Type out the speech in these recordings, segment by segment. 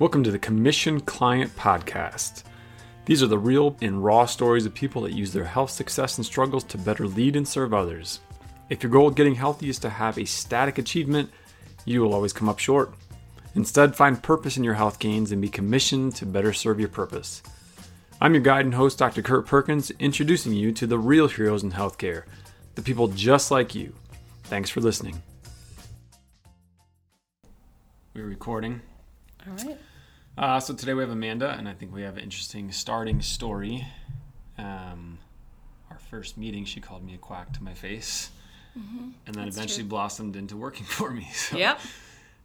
Welcome to the Commission Client Podcast. These are the real and raw stories of people that use their health success and struggles to better lead and serve others. If your goal of getting healthy is to have a static achievement, you will always come up short. Instead, find purpose in your health gains and be commissioned to better serve your purpose. I'm your guide and host, Dr. Kurt Perkins, introducing you to the real heroes in healthcare, the people just like you. Thanks for listening. We're recording. All right. Uh, so today we have Amanda, and I think we have an interesting starting story. Um, our first meeting, she called me a quack to my face, and then That's eventually true. blossomed into working for me. So Yep.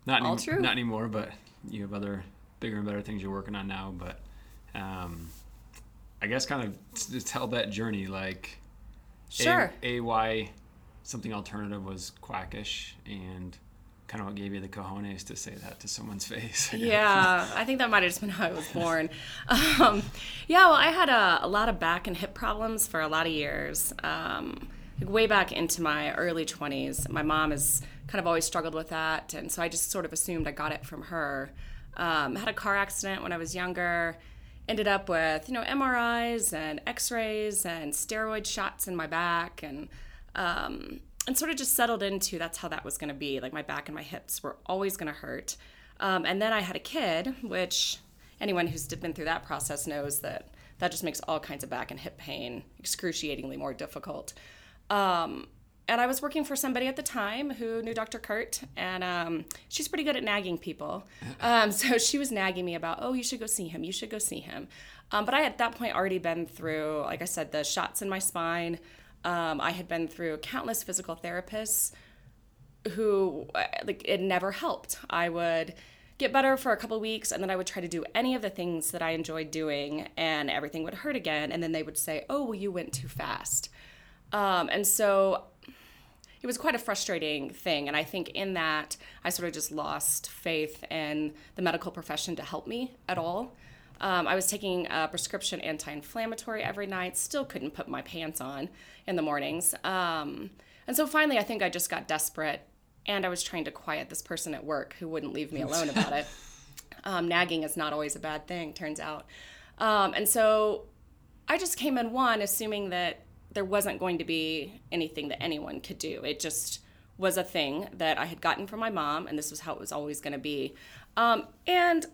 not All any- true. not anymore, but you have other bigger and better things you're working on now. But um, I guess kind of to tell that journey, like Sure. a, a something alternative was quackish, and kind of what gave you the cojones to say that to someone's face. I. Yeah, I think that might have just been how I was born. Um, yeah, well, I had a, a lot of back and hip problems for a lot of years. Um, like way back into my early 20s. My mom has kind of always struggled with that, and so I just sort of assumed I got it from her. Um, had a car accident when I was younger. Ended up with you know MRIs and X-rays and steroid shots in my back, and um, and sort of just settled into that's how that was going to be. Like my back and my hips were always going to hurt. Um, and then I had a kid, which anyone who's been through that process knows that that just makes all kinds of back and hip pain excruciatingly more difficult. Um, and I was working for somebody at the time who knew Dr. Kurt, and um, she's pretty good at nagging people. Um, so she was nagging me about, oh, you should go see him. You should go see him. Um, but I at that point already been through, like I said, the shots in my spine. Um, I had been through countless physical therapists who uh, like it never helped. I would get better for a couple weeks and then I would try to do any of the things that I enjoyed doing and everything would hurt again and then they would say, "Oh, well you went too fast." Um, and so it was quite a frustrating thing and I think in that I sort of just lost faith in the medical profession to help me at all. Um, I was taking a prescription anti-inflammatory every night. Still couldn't put my pants on in the mornings. Um, and so finally, I think I just got desperate, and I was trying to quiet this person at work who wouldn't leave me alone about it. Um, nagging is not always a bad thing, turns out. Um, and so I just came in one assuming that there wasn't going to be anything that anyone could do. It just was a thing that I had gotten from my mom, and this was how it was always going to be. Um, and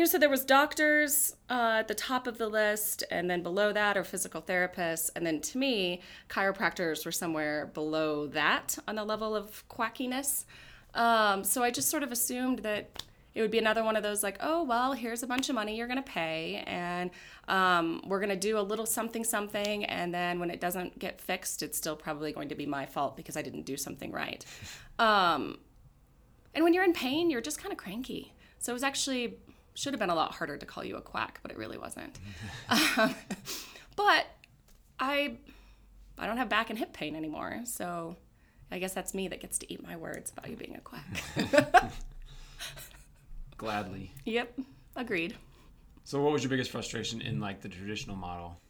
you know, so there was doctors uh, at the top of the list, and then below that are physical therapists, and then to me, chiropractors were somewhere below that on the level of quackiness. Um, so I just sort of assumed that it would be another one of those like, oh well, here's a bunch of money you're gonna pay, and um, we're gonna do a little something something, and then when it doesn't get fixed, it's still probably going to be my fault because I didn't do something right. Um, and when you're in pain, you're just kind of cranky. So it was actually should have been a lot harder to call you a quack, but it really wasn't. um, but I I don't have back and hip pain anymore, so I guess that's me that gets to eat my words about you being a quack. Gladly. yep, agreed. So, what was your biggest frustration in like the traditional model?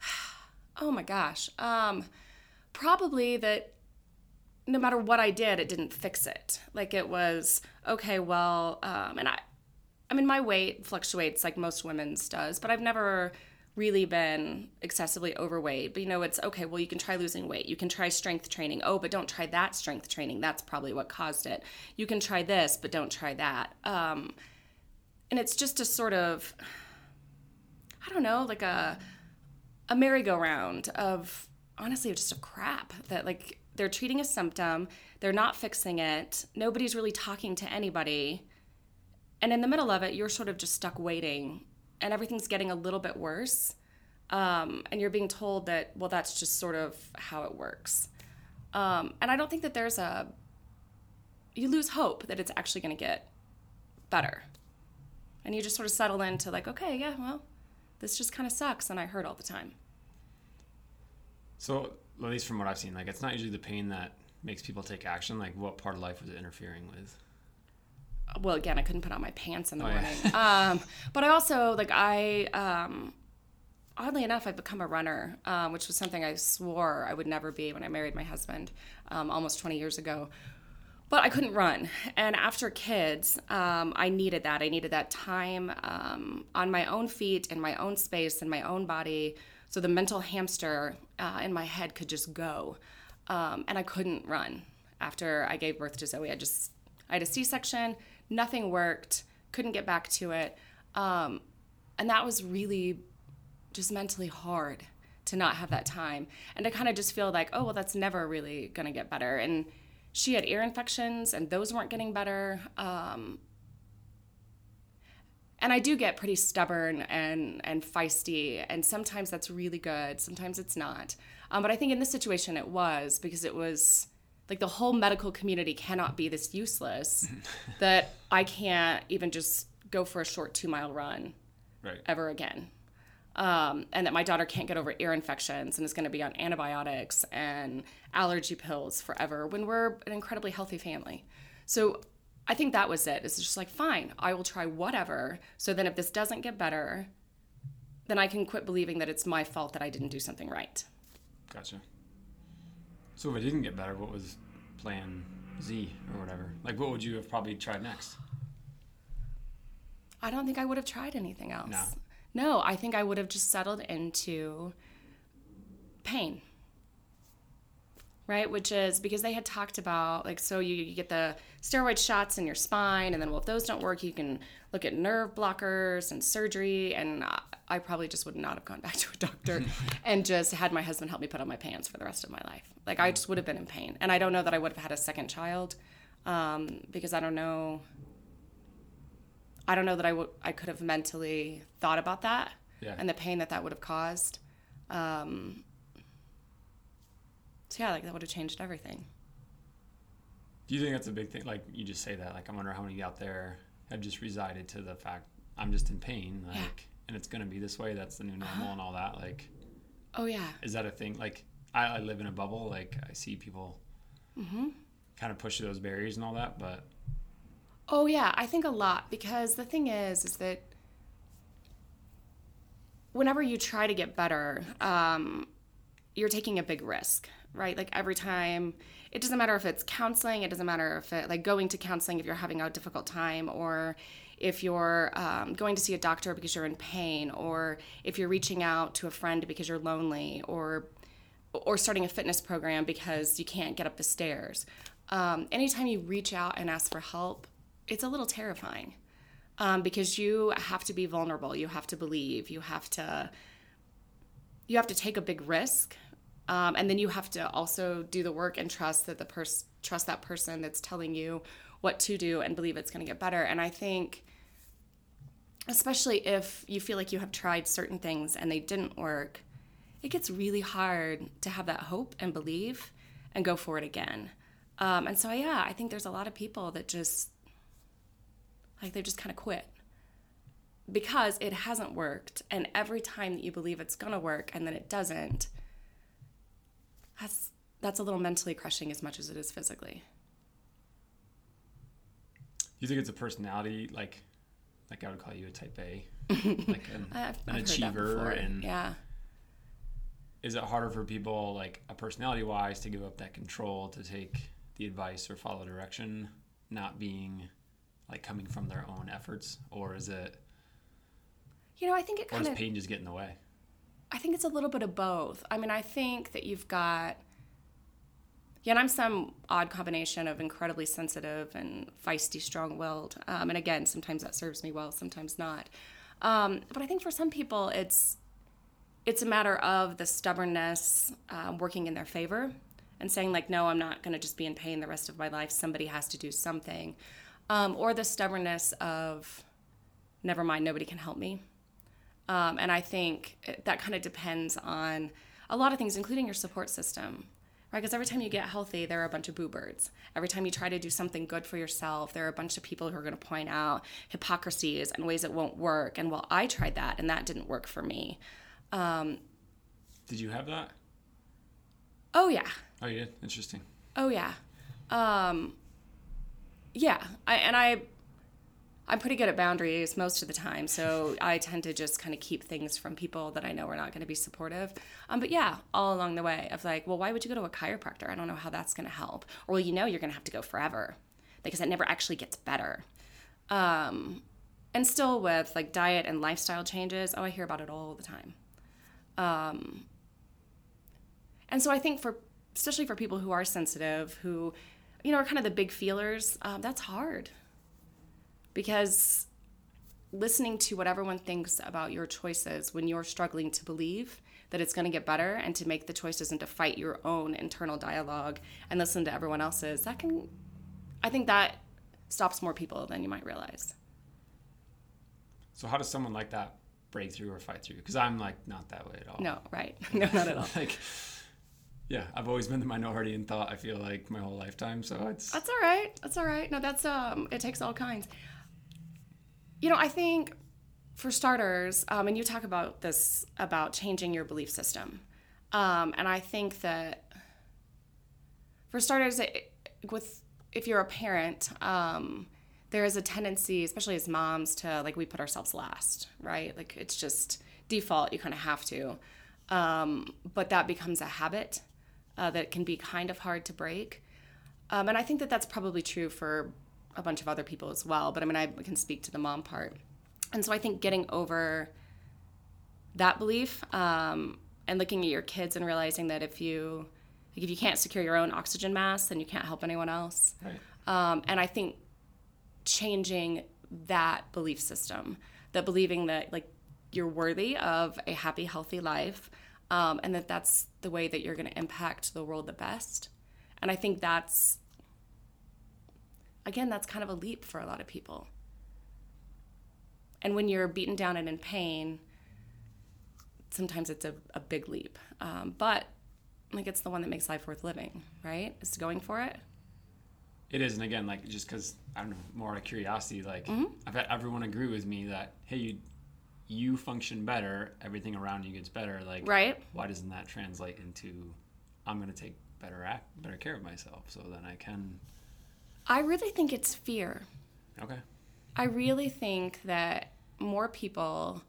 Oh my gosh. Um, probably that no matter what I did, it didn't fix it. Like it was okay. Well, um, and I, I mean, my weight fluctuates like most women's does, but I've never really been excessively overweight. But you know, it's okay. Well, you can try losing weight. You can try strength training. Oh, but don't try that strength training. That's probably what caused it. You can try this, but don't try that. Um, and it's just a sort of, I don't know, like a a merry-go-round of honestly just a crap that like they're treating a symptom they're not fixing it nobody's really talking to anybody and in the middle of it you're sort of just stuck waiting and everything's getting a little bit worse um, and you're being told that well that's just sort of how it works um, and i don't think that there's a you lose hope that it's actually going to get better and you just sort of settle into like okay yeah well this just kind of sucks and I hurt all the time. So, at least from what I've seen, like it's not usually the pain that makes people take action. Like, what part of life was it interfering with? Well, again, I couldn't put on my pants in the Oh, yeah. morning. um, but I also like I um, oddly enough I've become a runner, um, which was something I swore I would never be when I married my husband um, almost 20 years ago. but I couldn't run. And after kids, um, I needed that. I needed that time um, on my own feet, in my own space, in my own body. So the mental hamster uh, in my head could just go. Um, and I couldn't run after I gave birth to Zoe. I just, I had a C section, nothing worked, couldn't get back to it. Um, and that was really just mentally hard to not have that time and to kind of just feel like, oh, well, that's never really going to get better. And she had ear infections and those weren't getting better. Um, and I do get pretty stubborn and, and feisty, and sometimes that's really good, sometimes it's not. Um, but I think in this situation it was because it was like the whole medical community cannot be this useless that I can't even just go for a short two mile run Right. ever again. Um, and that my daughter can't get over ear infections and is going to be on antibiotics and allergy pills forever when we're an incredibly healthy family. So I think that was it. It's just like, fine, I will try whatever. So then if this doesn't get better, then I can quit believing that it's my fault that I didn't do something right. Gotcha. So if it didn't get better, what was plan Z or whatever? Like, what would you have probably tried next? I don't think I would have tried anything else. No. No, I think I would have just settled into pain. Right? Which is because they had talked about, like, so you, you get the steroid shots in your spine, and then, well, if those don't work, you can look at nerve blockers and surgery. And I, probably just would not have gone back to a doctor and just had my husband help me put on my pants for the rest of my life. Like, I just would have been in pain. And I don't know that I would have had a second child um, because I don't know. I don't know that I would I could have mentally thought about that Yeah. and the pain that that would have caused. Um, so yeah, like that would have changed everything. Do you think that's a big thing? Like, you just say that. Like, I wonder how many out there have just resided to the fact I'm just in pain. Like, Yeah. and it's going to be this way. That's the new normal and all that. Like, Oh yeah, is that a thing? Like, I, I live in a bubble. Like, I see people kind of push those barriers and all that. But oh yeah. I think a lot because the thing is, is that whenever you try to get better, um, you're taking a big risk, right? Like every time, it doesn't matter if it's counseling, it doesn't matter if it, like going to counseling if you're having a difficult time, or if you're um, going to see a doctor because you're in pain, or if you're reaching out to a friend because you're lonely, or or starting a fitness program because you can't get up the stairs. Um, anytime you reach out and ask for help, it's a little terrifying um, because you have to be vulnerable. You have to believe. You have to you have to take a big risk, um, and then you have to also do the work and trust that the person trust that person that's telling you what to do and believe it's going to get better. And I think, especially if you feel like you have tried certain things and they didn't work, it gets really hard to have that hope and believe and go for it again. Um, and so, yeah, I think there's a lot of people that just like they just kind of quit because it hasn't worked. And every time that you believe it's gonna work and then it doesn't, that's that's a little mentally crushing as much as it is physically. you think it's a personality? Like, like I would call you a type A, like an, I've, an I've achiever. And yeah, is it harder for people, like a personality wise, to give up that control to take the advice or follow direction, not being like coming from their own efforts, or is it, you know, I think it or kind of pain just get in the way? I think it's a little bit of both. I mean, I think that you've got, yeah, and I'm some odd combination of incredibly sensitive and feisty, strong willed. Um, and again, sometimes that serves me well, sometimes not. Um, but I think for some people, it's it's a matter of the stubbornness um, working in their favor and saying like, no, I'm not going to just be in pain the rest of my life. Somebody has to do something, um, or the stubbornness of, never mind, nobody can help me. Um, and I think that kind of depends on a lot of things, including your support system, right? Because every time you get healthy, there are a bunch of boo birds. Every time you try to do something good for yourself, there are a bunch of people who are going to point out hypocrisies and ways it won't work. And well, I tried that and that didn't work for me. Did you have that? Oh, yeah. Oh, you did. Interesting. Oh yeah, um, yeah. I, and I, I'm pretty good at boundaries most of the time, so I tend to just kind of keep things from people that I know are not going to be supportive. Um, but yeah, all along the way of like, well, why would you go to a chiropractor? I don't know how that's going to help. Or well, you know, you're going to have to go forever because it never actually gets better. Um, and still with like diet and lifestyle changes, oh, I hear about it all the time. Um, and so I think for especially for people who are sensitive, who you know are kind of the big feelers, um, that's hard because listening to what everyone thinks about your choices when you're struggling to believe that it's going to get better and to make the choices and to fight your own internal dialogue and listen to everyone else's that can i think that stops more people than you might realize. So how does someone like that break through or fight through? Because i'm like not that way at all. No right. No not at all. Like yeah i've always been the minority in thought i feel like my whole lifetime so it's that's all right. That's all right. No that's um it takes all kinds you know, I think for starters, um, and you talk about this about changing your belief system, um, and I think that for starters, it, with if you're a parent, um, there is a tendency, especially as moms, to like we put ourselves last, right? Like it's just default. You kind of have to, um, but that becomes a habit uh, that can be kind of hard to break. Um, and I think that that's probably true for a bunch of other people as well. But I mean, I can speak to the mom part. And so I think getting over that belief um, and looking at your kids and realizing that if you like if you can't secure your own oxygen mask, then you can't help anyone else. Right. Um, and I think changing that belief system, that believing that like you're worthy of a happy, healthy life, um, and that that's the way that you're going to impact the world the best. And I think that's again, that's kind of a leap for a lot of people. And when you're beaten down and in pain, sometimes it's a, a big leap. Um, but like it's the one that makes life worth living, right? Is going for it. It is, and again, like just because I don't know, more out of curiosity, like mm-hmm. I've had everyone agree with me that hey, you you function better, everything around you gets better. Like, right? Why doesn't that translate into I'm going to take better act, better care of myself, so then I can I really think it's fear. Okay. I really think that more people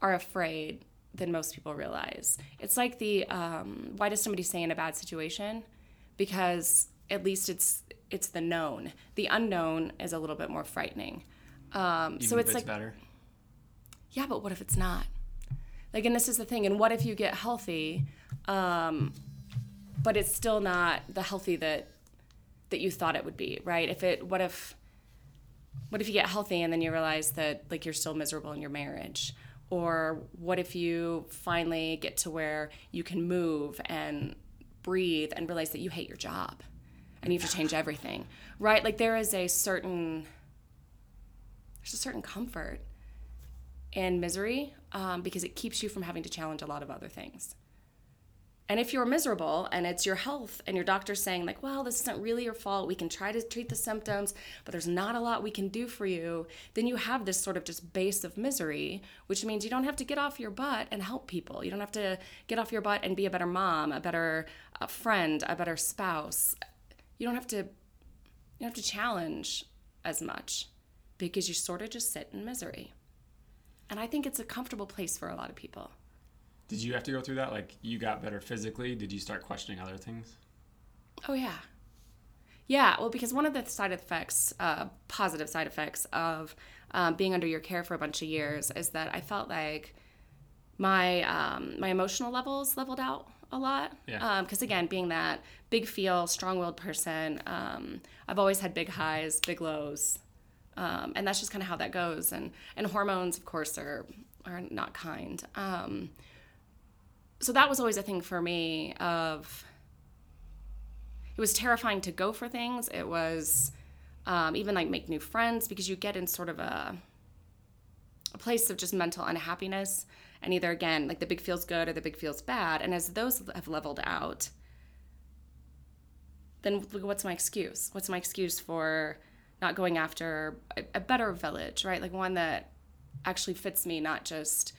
are afraid than most people realize. It's like the um, why does somebody say in a bad situation? Because at least it's it's the known. The unknown is a little bit more frightening. Um, so it's, it's like better. Yeah, but what if it's not? Like, and this is the thing. And what if you get healthy, um, but it's still not the healthy that that you thought it would be, right? If it what if what if you get healthy and then you realize that like you're still miserable in your marriage? Or what if you finally get to where you can move and breathe and realize that you hate your job and you have to change everything, right? Like there is a certain there's a certain comfort in misery um, because it keeps you from having to challenge a lot of other things. And if you're miserable and it's your health and your doctor's saying, like, well, this isn't really your fault, we can try to treat the symptoms, but there's not a lot we can do for you, then you have this sort of just base of misery, which means you don't have to get off your butt and help people. You don't have to get off your butt and be a better mom, a better uh, friend, a better spouse. You don't have to you don't have to challenge as much because you sort of just sit in misery. And I think it's a comfortable place for a lot of people. Did you have to go through that? Like you got better physically? Did you start questioning other things? Oh yeah. Yeah, well, because one of the side effects, uh, positive side effects of um, being under your care for a bunch of years is that I felt like my um, my emotional levels leveled out a lot. Yeah. Because um, again, being that big feel, strong-willed person, um, I've always had big highs, big lows, um, and that's just kind of how that goes. And and hormones, of course, are are not kind. Um, so that was always a thing for me of it was terrifying to go for things. It was um, even like make new friends because you get in sort of a a place of just mental unhappiness and either again like the big feels good or the big feels bad. And as those have leveled out then what's my excuse? What's my excuse for not going after a, a better village right? Like one that actually fits me not just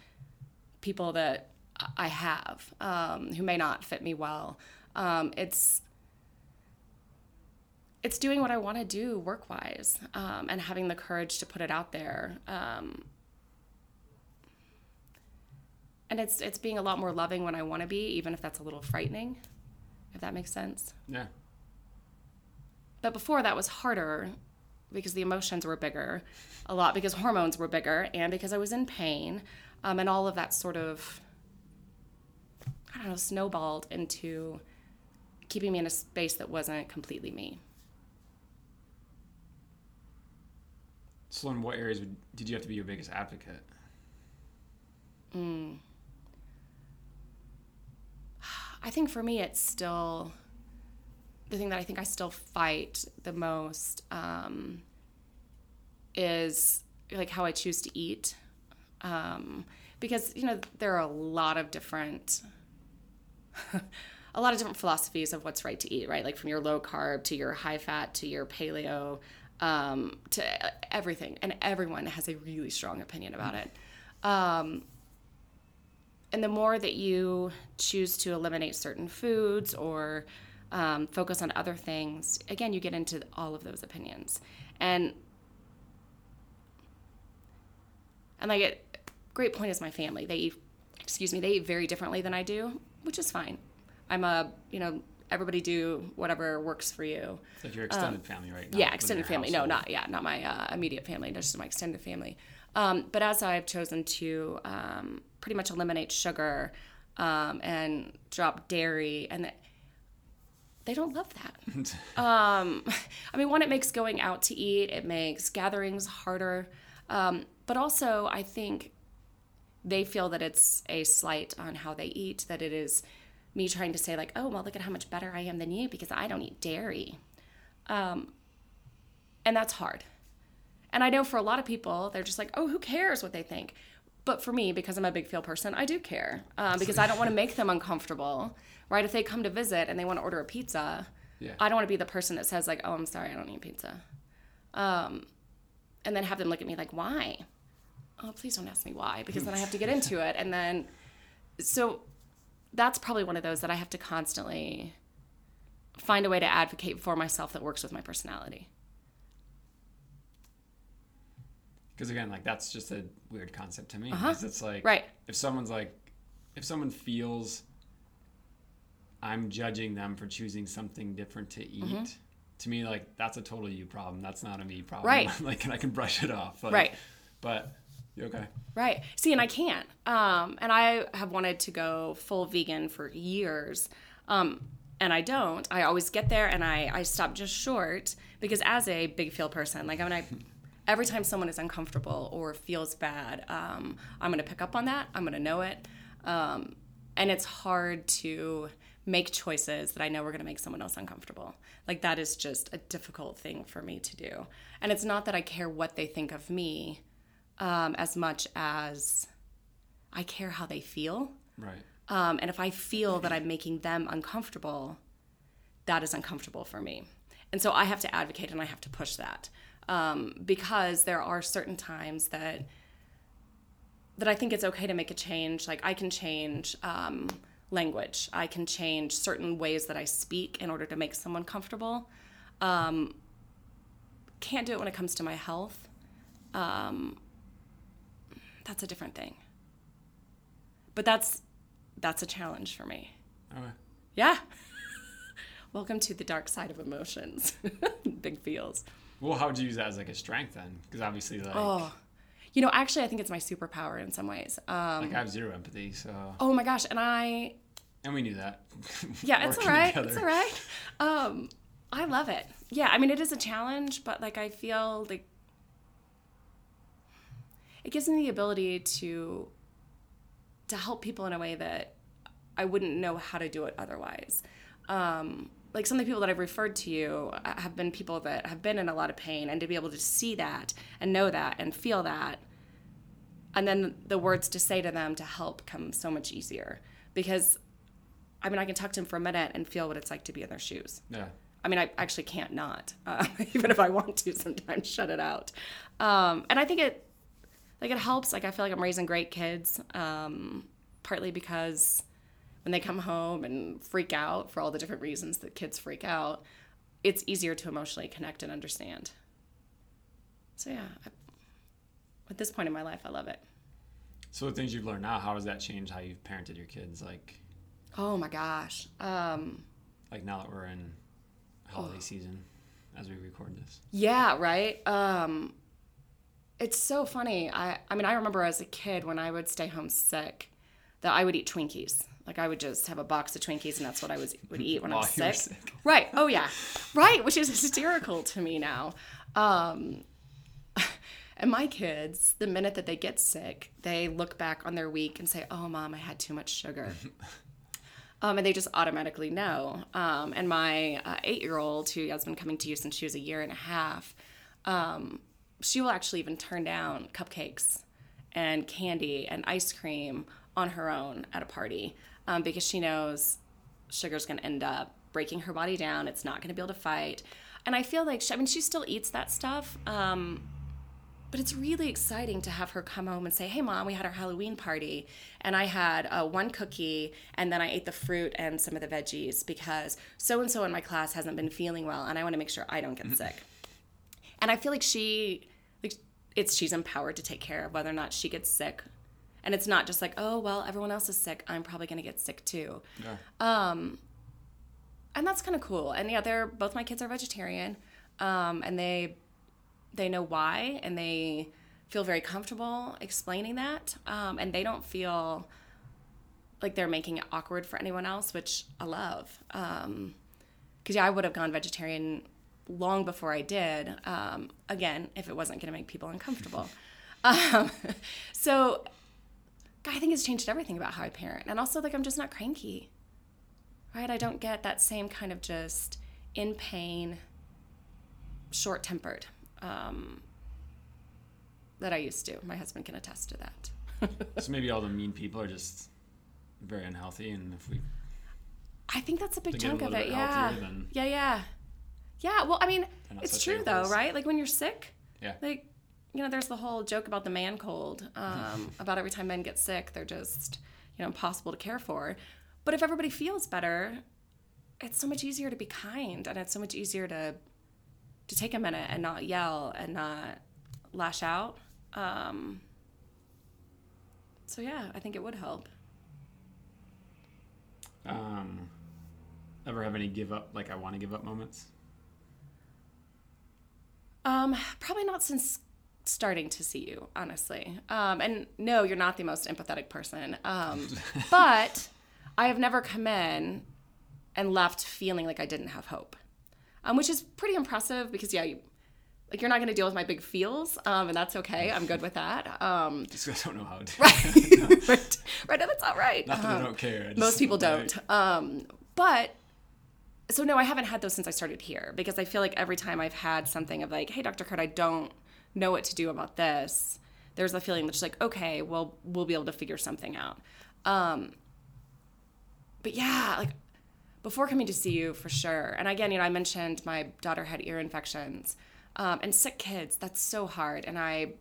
people that I have um, who may not fit me well. Um, it's it's doing what I want to do work wise um, and having the courage to put it out there. Um, and it's it's being a lot more loving when I want to be, even if that's a little frightening, if that makes sense. Yeah. But before that was harder because the emotions were bigger, a lot because hormones were bigger, and because I was in pain, um, and all of that sort of I don't know snowballed into keeping me in a space that wasn't completely me. So, in what areas would, did you have to be your biggest advocate? Mm. I think for me, it's still the thing that I think I still fight the most um, is like how I choose to eat. Um, because, you know, there are a lot of different. a lot of different philosophies of what's right to eat, right? Like from your low carb to your high fat to your paleo um, to everything. And everyone has a really strong opinion about it. Um, and the more that you choose to eliminate certain foods or um, focus on other things, again, you get into all of those opinions. And and like it, great point is my family. They excuse me, they eat very differently than I do, which is fine. I'm a you know everybody do whatever works for you. Like your extended um, family, right? Not yeah, extended family. Household. No, not yeah, not my uh, immediate family, just my extended family. Um, but as I've chosen to um, pretty much eliminate sugar um, and drop dairy, and the, they don't love that. Um, I mean, one, it makes going out to eat, it makes gatherings harder, um, but also I think they feel that it's a slight on how they eat, that it is me trying to say like, oh well, look at how much better I am than you because I don't eat dairy, um, and that's hard. And I know for a lot of people, they're just like, oh, who cares what they think? But for me, because I'm a big feel person, I do care um, because I don't want to make them uncomfortable, right? If they come to visit and they want to order a pizza, yeah. I don't want to be the person that says like, oh, I'm sorry, I don't eat pizza, um, and then have them look at me like, why? Oh, please don't ask me why, because then I have to get into it, and then so that's probably one of those that I have to constantly find a way to advocate for myself that works with my personality. Because again, like that's just a weird concept to me. Uh-huh. It's like right. if someone's like, if someone feels I'm judging them for choosing something different to eat. Mm-hmm. To me, like that's a total you problem. That's not a me problem. Right. like, and I can brush it off. Like, right. But you okay? Right. See, and I can't. Um, and I have wanted to go full vegan for years. Um, and I don't. I always get there and I, I stop just short because as a big feel person, like I mean, I every time someone is uncomfortable or feels bad, um, I'm going to pick up on that. I'm going to know it. Um, and it's hard to make choices that I know we're going to make someone else uncomfortable. Like that is just a difficult thing for me to do. And it's not that I care what they think of me um, as much as I care how they feel. Right. Um, and if I feel that I'm making them uncomfortable, that is uncomfortable for me. And so I have to advocate and I have to push that um, because there are certain times that that I think it's okay to make a change. Like I can change um, language, I can change certain ways that I speak in order to make someone comfortable. Um, can't do it when it comes to my health. That's a different thing. But that's that's a challenge for me. Okay. Yeah. Welcome to the dark side of emotions. Big feels. Well, how would you use that as like a strength then? Because obviously, like, oh, you know, actually, I think it's my superpower in some ways. Um, like I have zero empathy, so. Oh my gosh, and I. And we knew that. yeah, it's all right. Together. It's all right. Um, I love it. Yeah, I mean, it is a challenge, but like I feel like it gives me the ability to to help people in a way that I wouldn't know how to do it otherwise. Um, like some of the people that I've referred to you have been people that have been in a lot of pain, and to be able to see that and know that and feel that, and then the words to say to them to help come so much easier. Because, I mean, I can talk to them for a minute and feel what it's like to be in their shoes. Yeah. I mean, I actually can't not, uh, even if I want to. Sometimes shut it out, um, and I think it, like, it helps. Like, I feel like I'm raising great kids, um, partly because when they come home and freak out for all the different reasons that kids freak out, it's easier to emotionally connect and understand. So yeah, I, at this point in my life, I love it. So the things you've learned now, how does that change how you've parented your kids? Like, Oh my gosh. Um, like now that we're in holiday season, as we record this. Yeah, right. Um, it's so funny. I, I mean, I remember as a kid when I would stay home sick, that I would eat Twinkies. Like I would just have a box of Twinkies, and that's what I was would eat when I was sick. sick. Right. Oh yeah. Right. Which is hysterical to me now. Um, and my kids, the minute that they get sick, they look back on their week and say, "Oh, mom, I had too much sugar." Um, and they just automatically know. Um, and my uh, eight-year-old, who has been coming to you since she was a year and a half, um, she will actually even turn down cupcakes and candy and ice cream on her own at a party um, because she knows sugar's going to end up breaking her body down. It's not going to be able to fight. And I feel like, she, I mean, she still eats that stuff. Um, but it's really exciting to have her come home and say, "Hey, mom, we had our Halloween party, and I had uh, one cookie, and then I ate the fruit and some of the veggies because so and so in my class hasn't been feeling well, and I want to make sure I don't get sick." And I feel like she, like, it's she's empowered to take care of whether or not she gets sick, and it's not just like, "Oh, well, everyone else is sick, I'm probably going to get sick too." Yeah. Um, and that's kind of cool. And yeah, they're both my kids are vegetarian, um, and they they know why, and they feel very comfortable explaining that, um, and they don't feel like they're making it awkward for anyone else, which I love. Um, because yeah, I would have gone vegetarian long before I did. Um, again, if it wasn't going to make people uncomfortable. um, so, I think it's changed everything about how I parent, and also like I'm just not cranky right? I don't get that same kind of just in pain, short tempered um, that I used to. My husband can attest to that. So maybe all the mean people are just very unhealthy, and if we I think that's a big get a chunk of it. Yeah. Yeah, yeah. Yeah, well, I mean, it's true though, right? Like when you're sick, yeah like, you know, there's the whole joke about the man cold, um, about every time men get sick, they're just, you know, impossible to care for. But if everybody feels better, it's so much easier to be kind and it's so much easier to to take a minute and not yell and not lash out. Um, so yeah, I think it would help. Um, ever have any give up, like I want to give up moments? Um, probably not since starting to see you, honestly. Um, and no, you're not the most empathetic person. Um, but I have never come in and left feeling like I didn't have hope, um, which is pretty impressive because yeah, you, like you're not going to deal with my big feels, um, and that's okay. I'm good with that. Um, Just I don't know how to. right, right. No, that's all right. Not that I Um, don't care. I just- most people like, don't. Um, but so no, I haven't had those since I started here because I feel like every time I've had something of like, hey, Dr. Kurt, I don't know what to do about this. There's a feeling that's like, okay, well, we'll be able to figure something out. Um, but yeah, like before coming to see you for sure. And again, you know, I mentioned my daughter had ear infections um, and sick kids. That's so hard. And I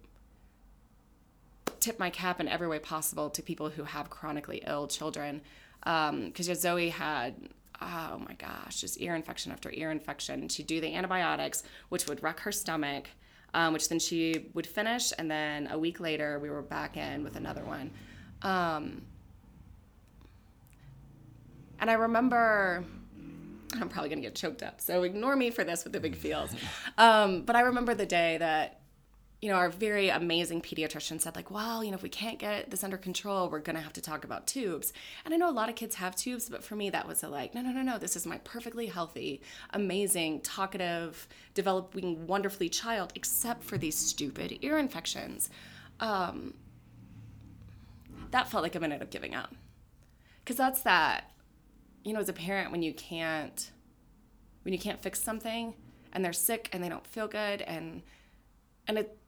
tip my cap in every way possible to people who have chronically ill children. Because Zoe had, oh my gosh, just ear infection after ear infection. She'd do the antibiotics, which would wreck her stomach, um, which then she would finish. And then a week later, we were back in with another one. Um, and I remember, I'm probably to get choked up, so ignore me for this with the big feels. Um, but I remember the day that, you know, our very amazing pediatrician said, like, well, you know, if we can't get this under control, we're to have to talk about tubes. And I know a lot of kids have tubes, but for me, that was a like, no, no, no, no, this is my perfectly healthy, amazing, talkative, developing wonderfully child, except for these stupid ear infections. Um, that felt like a minute of giving up. Because that's that you know, as a parent, when you can't, when you can't fix something, and they're sick and they don't feel good, and and it,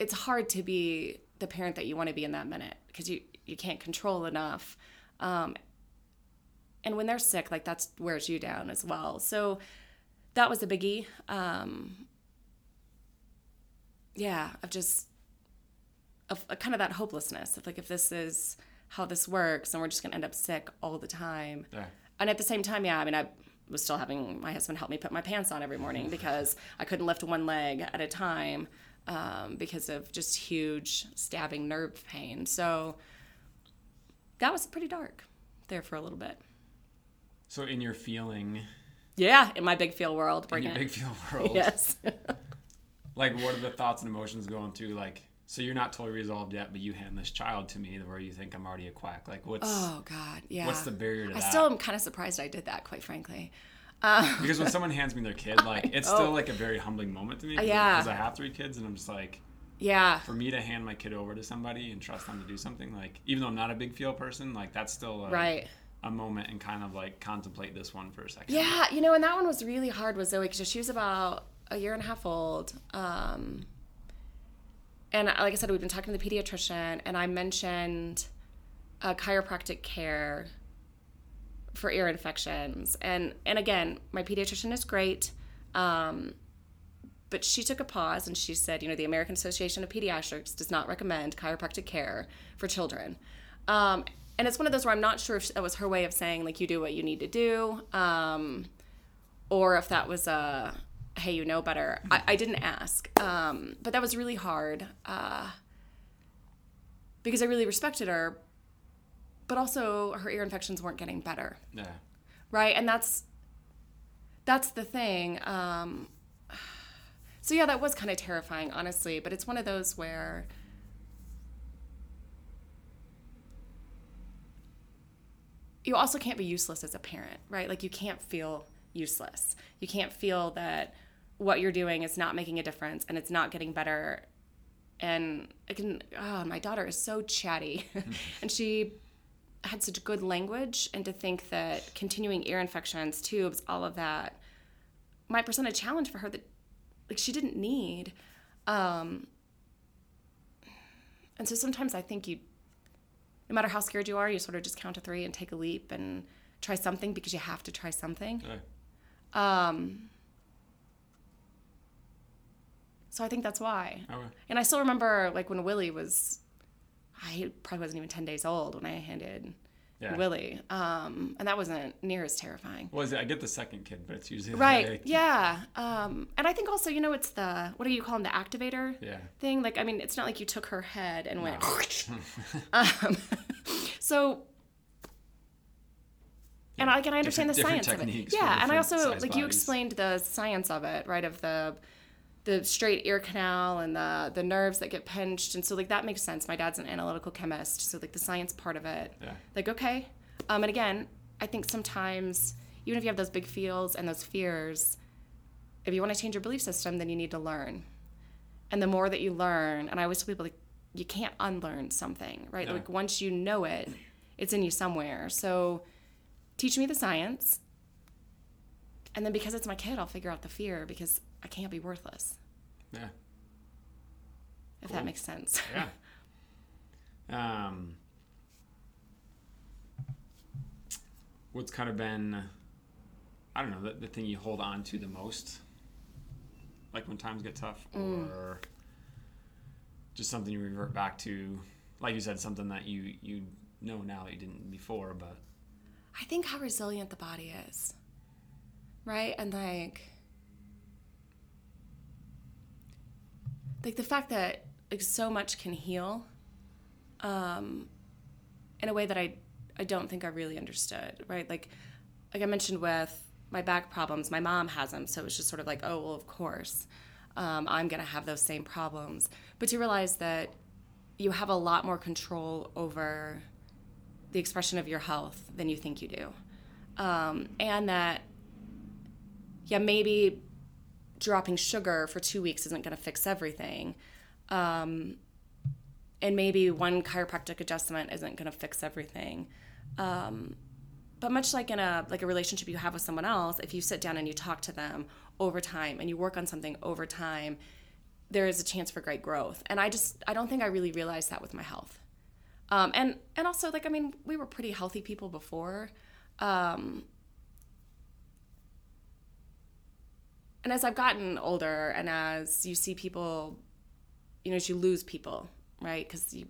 it's hard to be the parent that you want to be in that minute because you you can't control enough, um, and when they're sick, like that's wears you down as well. So that was a biggie. Um, yeah, of just of, of kind of that hopelessness of like if this is how this works and we're just going to end up sick all the time. Yeah. And at the same time, yeah, I mean, I was still having my husband help me put my pants on every morning because I couldn't lift one leg at a time um, because of just huge stabbing nerve pain. So that was pretty dark there for a little bit. So in your feeling, Yeah, in my big feel world, in your it. big feel world, yes. like what are the thoughts and emotions going through? Like, so you're not totally resolved yet, but you hand this child to me where you think I'm already a quack. Like, what's oh God, yeah. what's the barrier to I that? still am kind of surprised I did that, quite frankly. because when someone hands me their kid, like it's still like a very humbling moment to me. Uh, yeah. Because I have three kids, and I'm just like, Yeah. for me to hand my kid over to somebody and trust them to do something, like even though I'm not a big feel person, like that's still a, Right. a moment and kind of like contemplate this one for a second. Yeah, you know, and that one was really hard with Zoe because she was about a year and a half old. Um, and like I said, we've been talking to the pediatrician, and I mentioned uh, chiropractic care for ear infections. And and again, my pediatrician is great, um, but she took a pause and she said, you know, the American Association of Pediatrics does not recommend chiropractic care for children. Um, and it's one of those where I'm not sure if that was her way of saying like you do what you need to do, um, or if that was a hey you know better. I, I didn't ask, um, but that was really hard uh, because I really respected her, but also her ear infections weren't getting better. Yeah. right? And that's that's the thing um so yeah that was kind of terrifying honestly but it's one of those where you also can't be useless as a parent right? Like you can't feel useless. You can't feel that what you're doing is not making a difference and it's not getting better. And I can oh my daughter is so chatty. And she had such good language and to think that continuing ear infections tubes all of that might present a challenge for her that like she didn't need um and so sometimes i think you no matter how scared you are you sort of just count to three and take a leap and try something because you have to try something Yeah. um so i think that's why Okay. and I still remember like when Willie was, I probably wasn't even 10 days old when I handed Yeah. Willie. Um, and that wasn't near as terrifying. Well, I get the second kid, but it's usually Right. like- Yeah. Um, and I think also, you know, it's the, what do you call them? The activator Yeah. thing. Like, I mean, it's not like you took her head and went, um, so, and I, and I understand the Different- different science of it. Yeah. And I also, like, you explained the science of it, right? Of the, the straight ear canal and the the nerves that get pinched. And so like that makes sense. My dad's an analytical chemist so like the science part of it. Yeah. like okay. Um and again i think sometimes even if you have those big feels and those fears if you want to change your belief system then you need to learn. And the more that you learn and i always tell people like you can't unlearn something right? Yeah. like once you know it it's in you somewhere. So teach me the science. And then because it's my kid i'll figure out the fear because i can't be worthless Yeah. if Cool. that makes sense Yeah. Um, what's kind of been, I don't know, the, the thing you hold on to the most, like when times get tough, or just something you revert back to, like you said, something that you you know now that you didn't before, but I think how resilient the body is. Right? And like like the fact that like so much can heal um in a way that I I don't think I really understood, right? Like like I mentioned with my back problems, my mom has them, so it's just sort of like, oh well, of course, um, I'm gonna have those same problems. But to realize that you have a lot more control over the expression of your health than you think you do. Um, and that, yeah, maybe dropping sugar for two weeks isn't going to fix everything. Um, and maybe one chiropractic adjustment isn't going to fix everything. Um, but much like in a like a relationship you have with someone else, if you sit down and you talk to them over time and you work on something over time, there is a chance for great growth. And I just I don't think I really realized that with my health. Um, and and also like I mean we were pretty healthy people before, um, and as I've gotten older and as you see people, you know, as you lose people, right? Because you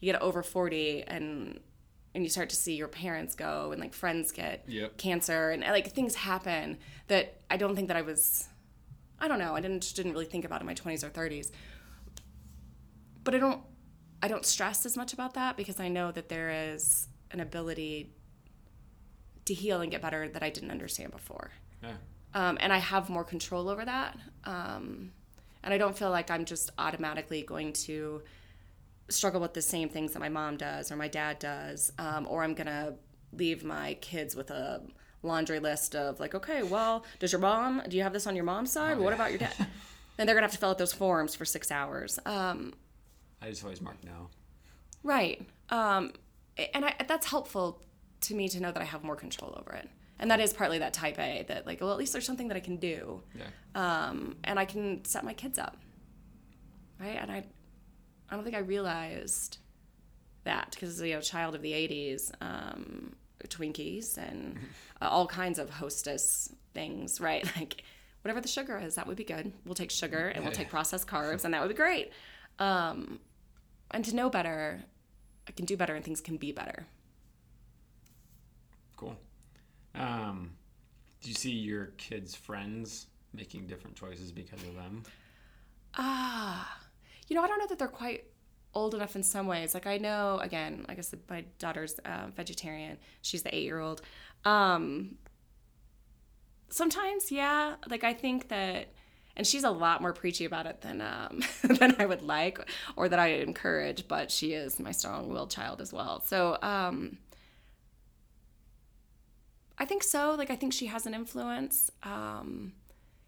you get over forty and and you start to see your parents go and like friends get Yep. cancer and like things happen that I don't think that I was I don't know I didn't just didn't really think about in my 20s or 30s but I don't I don't stress as much about that because I know that there is an ability to heal and get better that I didn't understand before Yeah. Um, and I have more control over that. Um, and I don't feel like I'm just automatically going to struggle with the same things that my mom does or my dad does, um, or I'm gonna leave my kids with a laundry list of like, okay, well, does your mom? Do you have this on your mom's side? what about your dad? and they're gonna have to fill out those forms for six hours. Um, I just always mark no. Right. Um, and I, that's helpful to me to know that I have more control over it. And that is partly that type A that, like, well, at least there's something that I can do. Yeah. Um, and I can set my kids up. Right. And I, I don't think I realized that because, you know, child of the 80s, um, Twinkies and uh, all kinds of hostess things, right? Like, whatever the sugar is, that would be good. We'll take sugar and we'll take processed carbs, and that would be great. Um, and to know better, I can do better and things can be better. Cool. Um, do you see your kids' friends making different choices because of them? Ah, you know, I don't know that they're quite old enough in some ways. Like I know, again, I said, my daughter's uh, vegetarian. She's the eight-year-old. Um, sometimes, yeah. Like I think that, and she's a lot more preachy about it than um, than I would like or that I encourage. But she is my strong-willed child as well. So. Um, I think so. Like I think she has an influence. Um,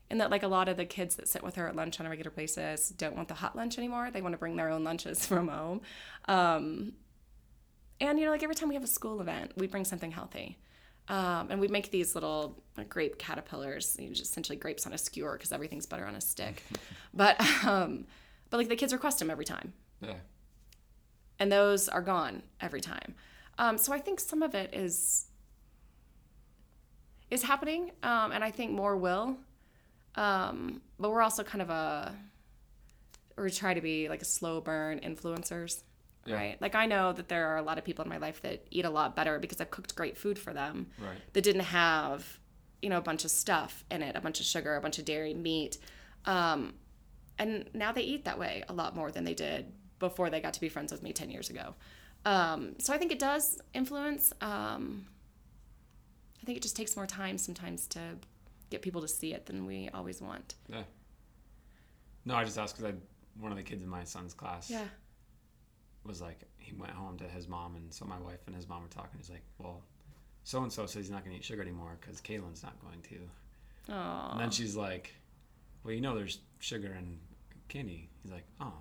and that like a lot of the kids that sit with her at lunch on a regular basis don't want the hot lunch anymore. They want to bring their own lunches from home. Um, and you know, like every time we have a school event, we bring something healthy. Um, and we make these little like, grape caterpillars, you know, just essentially grapes on a skewer because everything's better on a stick. but um, but like the kids request them every time, Yeah. and those are gone every time. Um, so I think some of it is is happening, um, and I think more will. Um, but we're also kind of a we try to be like a slow burn influencers, Yeah. right? Like I know that there are a lot of people in my life that eat a lot better because I've cooked great food for them Right. that didn't have you know a bunch of stuff in it, a bunch of sugar, a bunch of dairy, meat, um, and now they eat that way a lot more than they did before they got to be friends with me ten years ago. Um, so I think it does influence. Um, think it just takes more time sometimes to get people to see it than we always want. Yeah. No, I just asked because I one of the kids in my son's class Yeah. was like he went home to his mom and so my wife and his mom were talking. He's like, well, so and so says he's not going to eat sugar anymore because Kaylin's not going to. Oh. And then she's like, well, you know, there's sugar in candy. He's like, oh.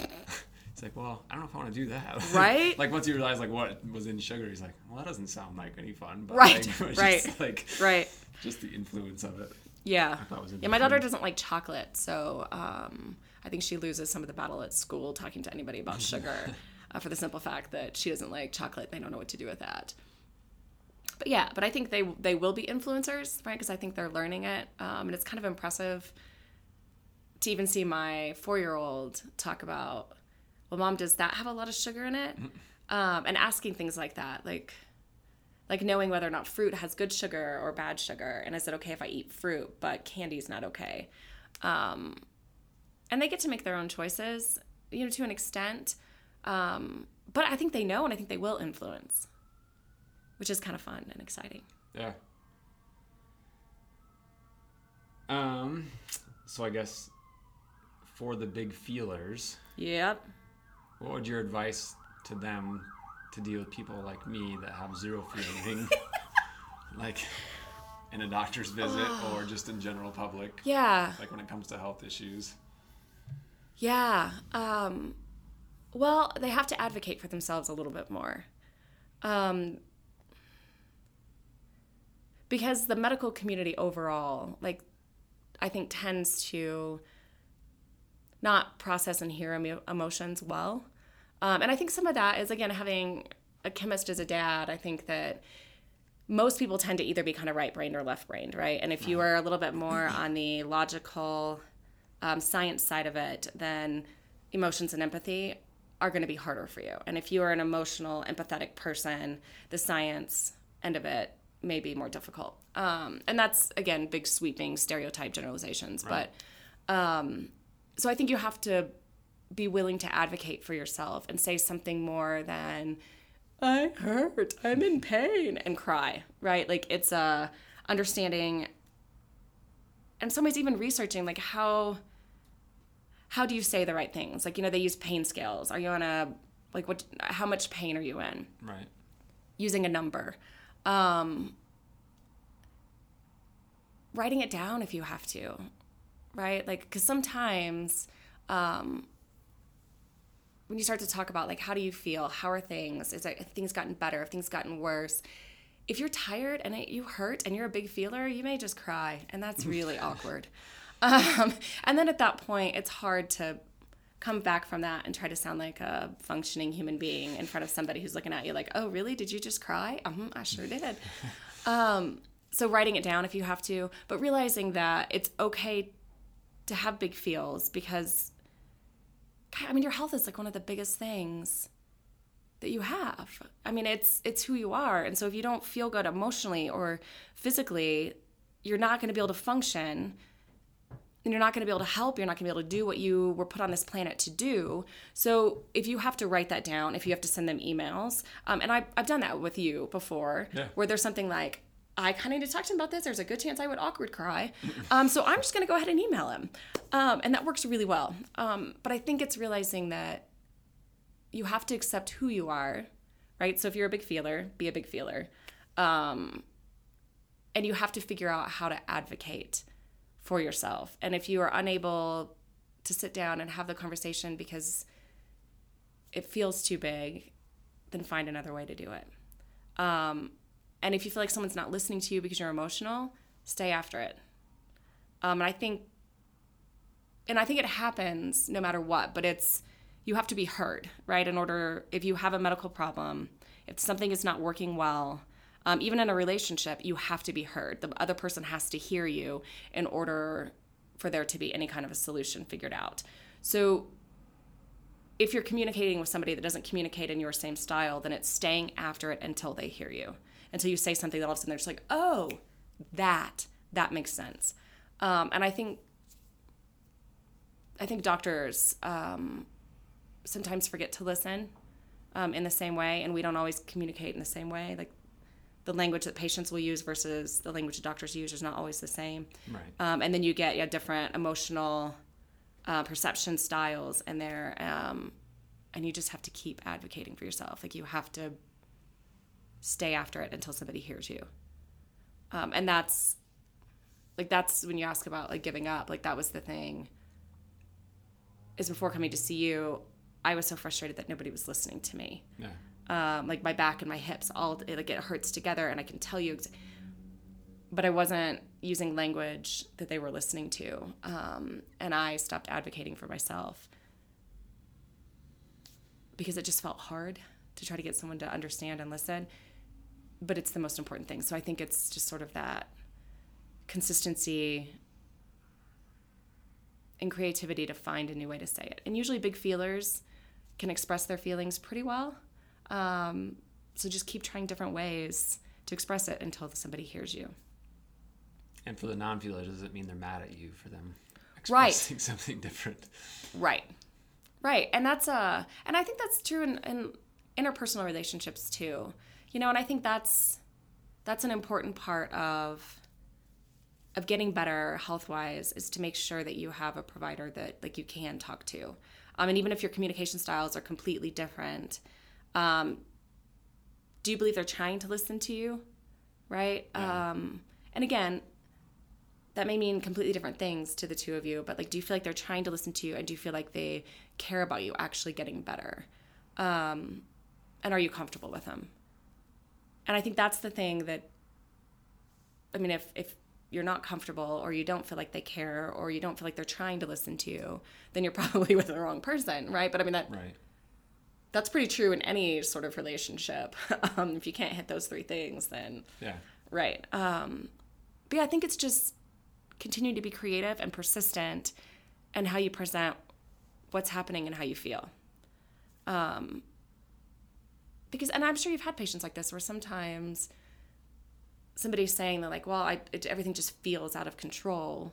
He's like, well, I don't know if I want to do that. Right? like once you realize like what was in sugar, he's like, well, that doesn't sound like any fun. But Right, like, right. Just, like Right. just the influence of it. Yeah. Yeah, my daughter doesn't like chocolate, so um, I think she loses some of the battle at school talking to anybody about sugar uh, for the simple fact that she doesn't like chocolate. They don't know what to do with that. But yeah, but I think they they will be influencers, right? Because I think they're learning it, um, and it's kind of impressive to even see my four year old talk about, well, mom, does that have a lot of sugar in it? Um, and asking things like that, like like knowing whether or not fruit has good sugar or bad sugar. And is it okay if i eat fruit but candy's not okay. Um, and they get to make their own choices you know to an extent. Um, but i think they know and i think they will influence which is kind of fun and exciting. Yeah. Um, so I guess for the big feelers, yep what would your advice to them to deal with people like me that have zero feeling, like in a doctor's visit or just in general public, yeah like when it comes to health issues? Yeah. Um, well, they have to advocate for themselves a little bit more. Um, because the medical community overall, like, I think tends to not process and hear emotions well. Um, and I think some of that is, again, having a chemist as a dad, I think that most people tend to either be kind of right brained or left brained, right? And if you are a little bit more on the logical, um, science side of it, then emotions and empathy are going to be harder for you. And if you are an emotional, empathetic person, the science end of it may be more difficult. Um, and that's again big sweeping stereotype generalizations, Right. but um, so I think you have to be willing to advocate for yourself and say something more than I hurt, I'm in pain, and cry. Right? Like it's a uh, understanding, and in some ways even researching like how how do you say the right things? Like you know they use pain scales. Are you on a like what? How much pain are you in? Right. using a number. Um, writing it down if you have to, right? Like, because sometimes um, when you start to talk about, like, how do you feel? How are things? Is it, things gotten better? Have things gotten worse? If you're tired and it, you hurt and you're a big feeler, you may just cry, and that's really awkward. Um, and then at that point, it's hard to come back from that and try to sound like a functioning human being in front of somebody who's looking at you like, oh, really? Did you just cry? um, I sure did. um, so writing it down if you have to, but realizing that it's okay to have big feels because, God, I mean, your health is like one of the biggest things that you have. I mean, it's it's who you are, and so if you don't feel good emotionally or physically, you're not going to be able to function and you're not going to be able to help you're not going to be able to do what you were put on this planet to do so if you have to write that down if you have to send them emails um, and I, i've done that with you before Yeah. where there's something like i kind of need to talk to him about this. There's a good chance i would awkward cry. Um, so i'm just going to go ahead and email him. Um, and that works really well. Um, but i think it's realizing that you have to accept who you are right? So if you're a big feeler be a big feeler. Um, and you have to figure out how to advocate for yourself. And if you are unable to sit down and have the conversation because it feels too big, then find another way to do it. Um, and if you feel like someone's not listening to you because you're emotional, stay after it. Um, and I think, and I think it happens no matter what, but it's, you have to be heard, right? In order, if you have a medical problem, if something is not working well, um, even in a relationship, you have to be heard. The other person has to hear you in order for there to be any kind of a solution figured out. So, if you're communicating with somebody that doesn't communicate in your same style, then it's staying after it until they hear you, until you say something that all of a sudden they're just like, oh, that that makes sense. Um, and I think, I think doctors um, sometimes forget to listen um, in the same way, and we don't always communicate in the same way. Like the language that patients will use versus the language that doctors use is not always the same. Right. Um, and then you get yeah different emotional uh, perception styles in there, um, and you just have to keep advocating for yourself. Like you have to stay after it until somebody hears you. Um, and that's like that's when you ask about like giving up. Like that was the thing. Is before coming to see you, I was so frustrated that nobody was listening to me Yeah. um, like my back and my hips all it, like it hurts together and i can tell you ex- but i wasn't using language that they were listening to um, and i stopped advocating for myself because it just felt hard to try to get someone to understand and listen but it's the most important thing so i think it's just sort of that consistency and creativity to find a new way to say it and usually big feelers can express their feelings pretty well um, so just keep trying different ways to express it until somebody hears you. And for the non-feelers, does it mean they're mad at you for them Right. expressing something different? Right. Right. And that's uh and I think that's true in, in interpersonal relationships too. You know, and I think that's that's an important part of of getting better health wise is to make sure that you have a provider that like you can talk to. Um, and even if your communication styles are completely different, um, do you believe they're trying to listen to you? Right? Um, and again, that may mean completely different things to the two of you, but like, do you feel like they're trying to listen to you and do you feel like they care about you actually getting better? Um, and are you comfortable with them? And I think that's the thing that, I mean, if, if you're not comfortable or you don't feel like they care or you don't feel like they're trying to listen to you, then you're probably with the wrong person, right? But I mean, that, Right. that's pretty true in any sort of relationship. um, if you can't hit those three things, then Yeah. Right. Um, but yeah, I think it's just continue to be creative and persistent and how you present what's happening and how you feel. Um, because, and I'm sure you've had patients like this where sometimes somebody's saying that, like, well, I, it, everything just feels out of control.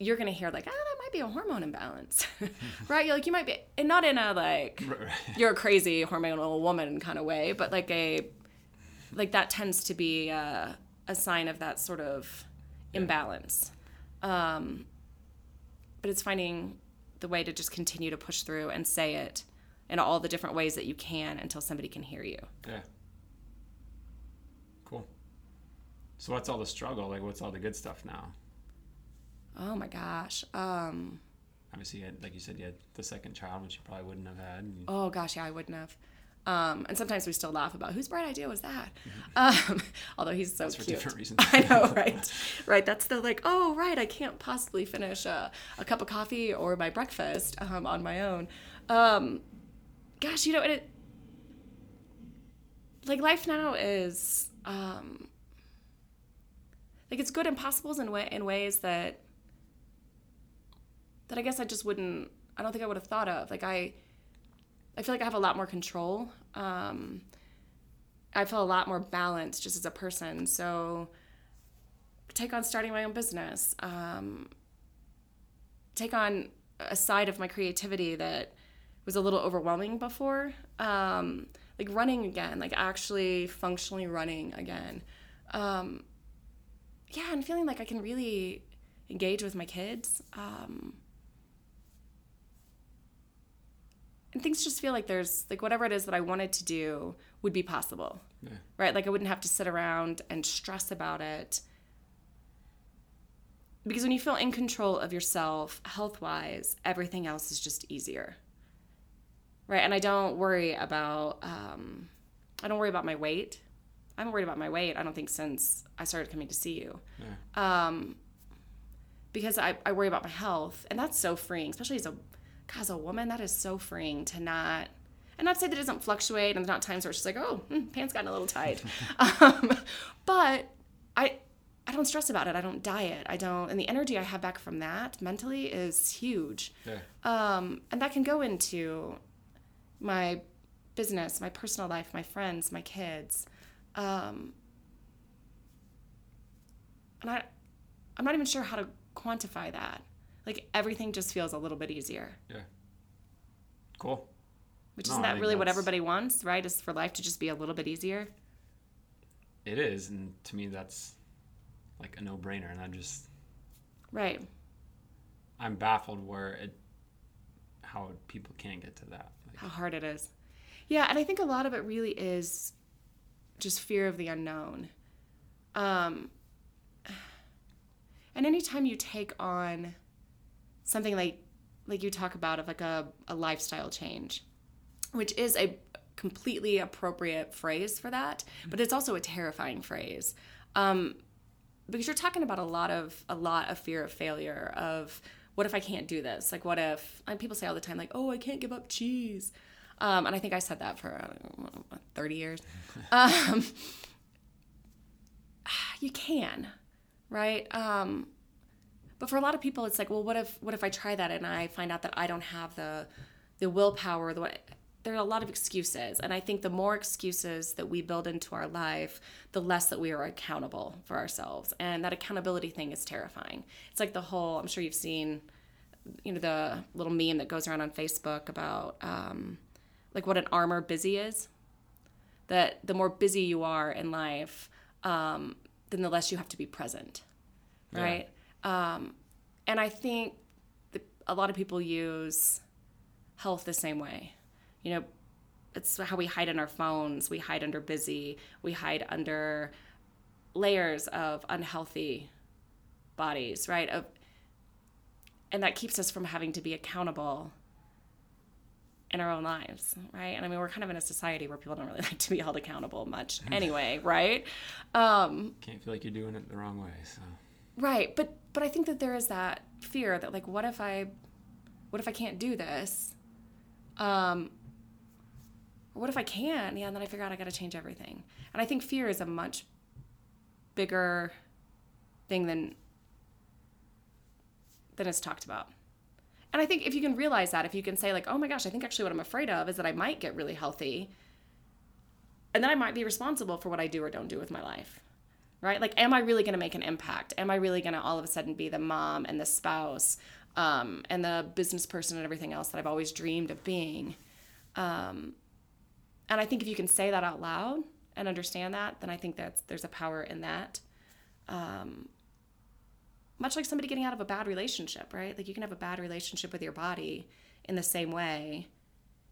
You're going to hear, like, ah, that might be a hormone imbalance, right? You're like, you might be, and not in a, like, you're a crazy hormonal woman kind of way, but like a, like that tends to be a, a sign of that sort of imbalance. Um, but it's finding the way to just continue to push through and say it in all the different ways that you can until somebody can hear you. Yeah. Cool. So what's all the struggle? Like what's all the good stuff now? Oh my gosh. Um obviously you had, like you said you had the second child which you probably wouldn't have had. Oh gosh, yeah, I wouldn't have. Um, and sometimes we still laugh about whose bright idea was that. Mm-hmm. Um, although he's so That's cute. For different reasons. I know, right? right. That's the like, oh, right. I can't possibly finish a, a cup of coffee or my breakfast um, on my own. Gosh, you know, it, like life now is um, like it's good impossibles in way in ways that that I guess I just wouldn't. I don't think I would have thought of. Like I I feel like I have a lot more control. Um, I feel a lot more balanced just as a person. So, take on starting my own business. Um, take on a side of my creativity that was a little overwhelming before. Um, like running again, like actually functionally running again. Um, yeah, and feeling like I can really engage with my kids. Um, and things just feel like there's like whatever it is that I wanted to do would be possible. Yeah. Right? Like I wouldn't have to sit around and stress about it. Because when you feel in control of yourself, health wise, everything else is just easier. Right? And I don't worry about, um, I don't worry about my weight. I haven't worried about my weight, I don't think, since I started coming to see you. Yeah. Um, because I, I worry about my health. And that's so freeing, especially as a God, as a woman, that is so freeing to not, and not say that it doesn't fluctuate, and there's not times where it's just like, oh, hmm, pants gotten a little tight. um, but I, I don't stress about it. I don't diet. I don't, and the energy I have back from that mentally is huge. Yeah. Um, and that can go into my business, my personal life, my friends, my kids. Um, and I, I'm not even sure how to quantify that like everything just feels a little bit easier. Yeah. Cool. Which no, isn't that really that's... what everybody wants, right? Is for life to just be a little bit easier. It is, and to me that's like a no-brainer, and I just right. I'm baffled where it how people can't get to that. How hard it is. Yeah, and I think a lot of it really is just fear of the unknown. Um, and anytime you take on something like like you talk about of like a, a lifestyle change which is a completely appropriate phrase for that but it's also a terrifying phrase um, because you're talking about a lot of a lot of fear of failure of what if i can't do this? Like what if and people say all the time like oh i can't give up cheese. Um, and i think i said that for know, 30 years. Um, you can right? Um, but for a lot of people, it's like, well, what if what if I try that and I find out that I don't have the the willpower, the what there are a lot of excuses and i think the more excuses that we build into our life the less that we are accountable for ourselves. And that accountability thing is terrifying. It's like the whole i'm sure you've seen you know the little meme that goes around on facebook about um, like what an armor busy is. That the more busy you are in life um, then the less you have to be present right? Um, and I think a lot of people use health the same way. You know, it's how we hide in our phones, we hide under busy, we hide under layers of unhealthy bodies, right? Of, and that keeps us from having to be accountable in our own lives, right? And I mean, we're kind of in a society where people don't really like to be held accountable much anyway, right? Um, Can't feel like you're doing it the wrong way, so. Right, but but I think that there is that fear that like what if I what if I can't do this? Um what if I can? Yeah, and then I figure out I got to change everything. And I think fear is a much bigger thing than than is talked about. And I think if you can realize that, if you can say, like, oh my gosh, I think actually what I'm afraid of is that I might get really healthy. And then I might be responsible for what I do or don't do with my life. Right? Like, am I really going to make an impact? Am I really going to all of a sudden be the mom and the spouse um, and the business person and everything else that I've always dreamed of being? Um, and I think if you can say that out loud and understand that, then I think that there's a power in that. Um, much like somebody getting out of a bad relationship, right? Like you can have a bad relationship with your body in the same way,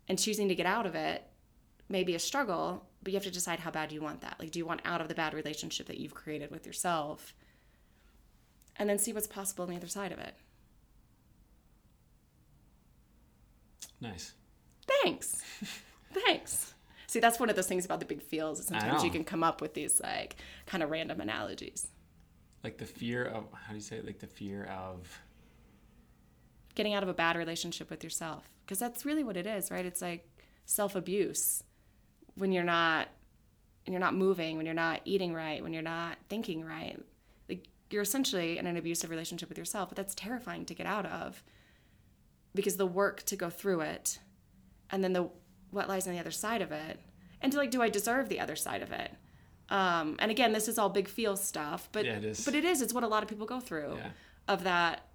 and choosing to get out of it may be a struggle, but you have to decide how bad you want that. Like, do you want out of the bad relationship that you've created with yourself? And then see what's possible on the other side of it. Nice. Thanks. Thanks. See, that's one of those things about the big feels. Is sometimes you can come up with these like kind of random analogies. Like the fear of how do you say it? Like the fear of getting out of a bad relationship with yourself because that's really what it is right it's like self-abuse when you're not when you're not moving when you're not eating right when you're not thinking right like you're essentially in an abusive relationship with yourself but that's terrifying to get out of because the work to go through it and then the what lies on the other side of it and to like do i deserve the other side of it um, and again this is all big feel stuff but Yeah, it is. but it is it's what a lot of people go through Yeah. of that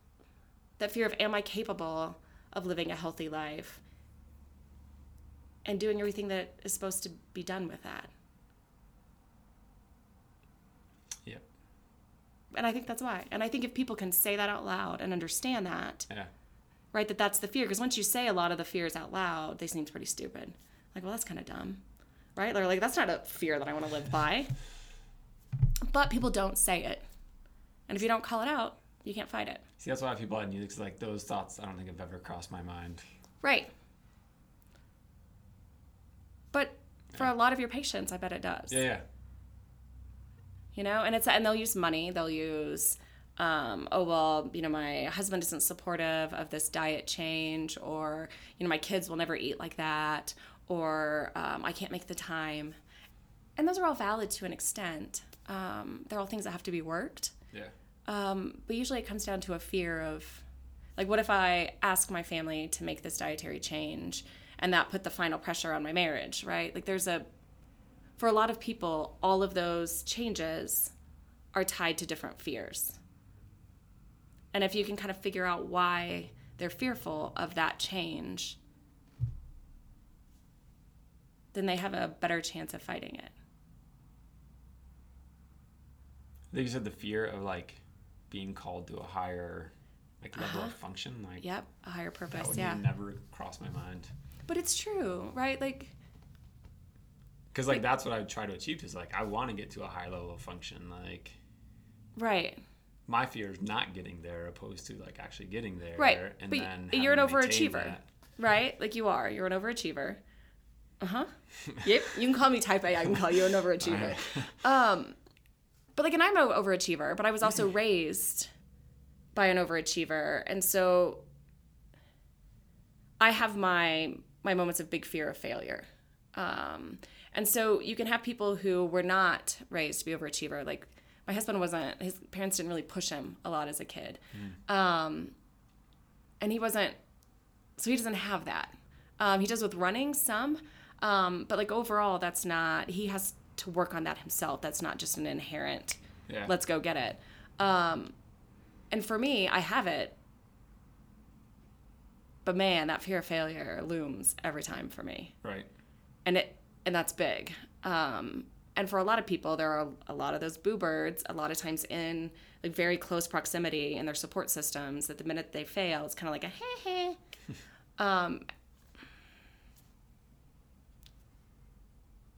that fear of am I capable of living a healthy life and doing everything that is supposed to be done with that. Yep. And I think that's why. And I think if people can say that out loud and understand that, Yeah. Right, that that's the fear. Because once you say a lot of the fears out loud, they seem pretty stupid. Like, well, that's kind of dumb, right? They're like, that's not a fear that I want to live by. But people don't say it. And if you don't call it out, you can't fight it. See, that's why people knew because like those thoughts I don't think have ever crossed my mind. Right. But for a lot of your patients, I bet it does. Yeah, yeah. You know, and it's and they'll use money. They'll use, um, oh well, you know, my husband isn't supportive of this diet change, or you know, my kids will never eat like that, or um, I can't make the time. And those are all valid to an extent. Um, they're all things that have to be worked. Yeah. Um, but usually it comes down to a fear of, like, what if I ask my family to make this dietary change and that put the final pressure on my marriage, right? Like, there's a, for a lot of people, all of those changes are tied to different fears. And if you can kind of figure out why they're fearful of that change, then they have a better chance of fighting it. I think you said the fear of like being called to a higher like level of uh-huh. function. Like Yep, a higher that purpose. would Yeah. never cross my mind. But it's true, right? Like, Because like that's what I would try to achieve is like I want to get to a high level of function. Like right. My fear is not getting there opposed to like actually getting there. Right. And but then you're an having to maintain overachiever, that. right? Like you are. You're an overachiever. Uh huh. yep. You can call me type A. I can call you an overachiever. Um, but like, and I'm an overachiever, but I was also raised by an overachiever, and so I have my my moments of big fear of failure. Um, and so you can have people who were not raised to be overachiever. Like my husband wasn't. His parents didn't really push him a lot as a kid. Um, and he wasn't so he doesn't have that um, he does with running some um, but like overall that's not he has to work on that himself that's not just an inherent Yeah. let's go get it um, and for me i have it but man that fear of failure looms every time for me Right. and it and that's big um and for a lot of people there are a lot of those boo birds a lot of times in like very close proximity in their support systems that the minute they fail it's kind of like a heh heh um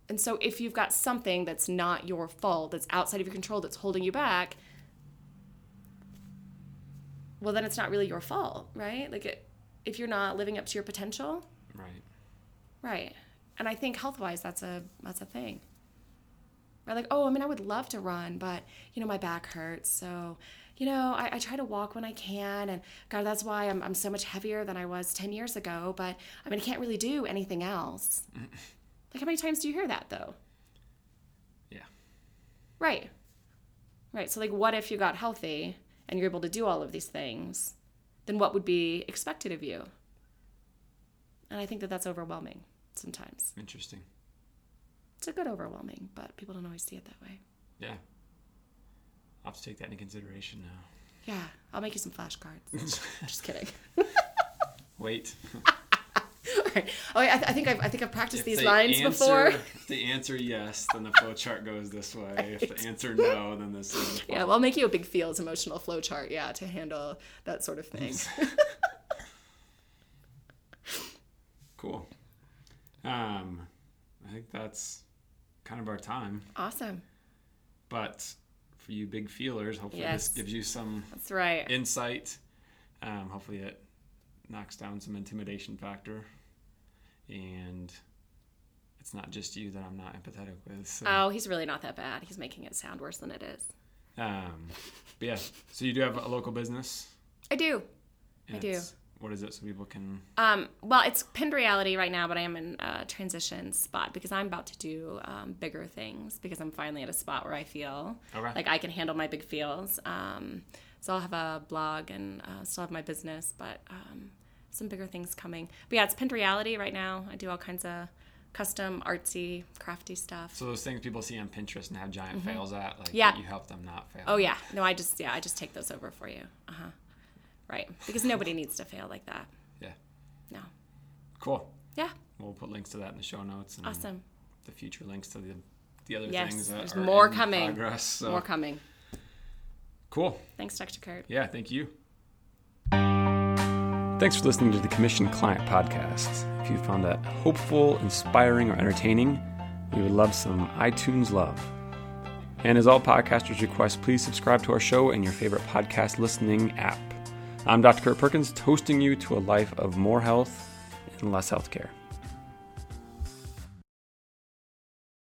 and so if you've got something that's not your fault that's outside of your control that's holding you back well then it's not really your fault right like it, if you're not living up to your potential Right. Right. And I think health wise that's a that's a thing. Like, oh, I mean I would love to run, but you know, my back hurts. So, you know, I, I try to walk when I can and God, that's why I'm I'm so much heavier than I was ten years ago, but I mean I can't really do anything else. like how many times do you hear that though? Yeah. Right. Right. So like what if you got healthy and you're able to do all of these things? Then what would be expected of you. And I think that that's overwhelming sometimes. Interesting. It's a good overwhelming, but people don't always see it that way. Yeah. I'll have to take that into consideration now. Yeah, I'll make you some flashcards. Just kidding. Wait. Right. Oh, I, I think I've I think I've practiced If these lines answer- before. If they answer yes, then the flow chart goes this way. If the answer no, then this is the Yeah, well, I'll make you a big feels emotional flow chart. Yeah, to handle that sort of thing. Cool. Um, I think that's kind of our time. awesome. But for you big feelers, hopefully Yes. this gives you some That's right. insight. Um, hopefully it knocks down some intimidation factor. And it's not just you that I'm not empathetic with. So, Oh, he's really not that bad. He's making it sound worse than it is. um, but yeah, so you do have a local business. I do. and I do. What is it so people can. Um, well, it's pinned reality right now, but I am in a transition spot because I'm about to do um, bigger things because I'm finally at a spot where I feel Okay. like I can handle my big feels. Um, so I'll have a blog and uh, still have my business, but um, some bigger things coming. But yeah, it's pinned reality right now. I do all kinds of custom, artsy, crafty stuff. So those things people see on Pinterest and have giant fails at, like Mm-hmm. Yeah. you help them not fail. Oh yeah, no, I just yeah, I just take those over for you. Uh huh. Right, because nobody needs to fail like that. Yeah. No. Cool. Yeah. We'll put links to that in the show notes and Awesome. the future links to the the other Yes, things that there's are more in coming. Progress, so. More coming. Cool. Thanks, Dr. Kurt. Yeah, thank you. Thanks for listening to the Commission Client Podcast. If you found that hopeful, inspiring, or entertaining, we would love some iTunes love. And as all podcasters request, please subscribe to our show in your favorite podcast listening app. I'm Dr. Kurt Perkins, toasting you to a life of more health and less healthcare.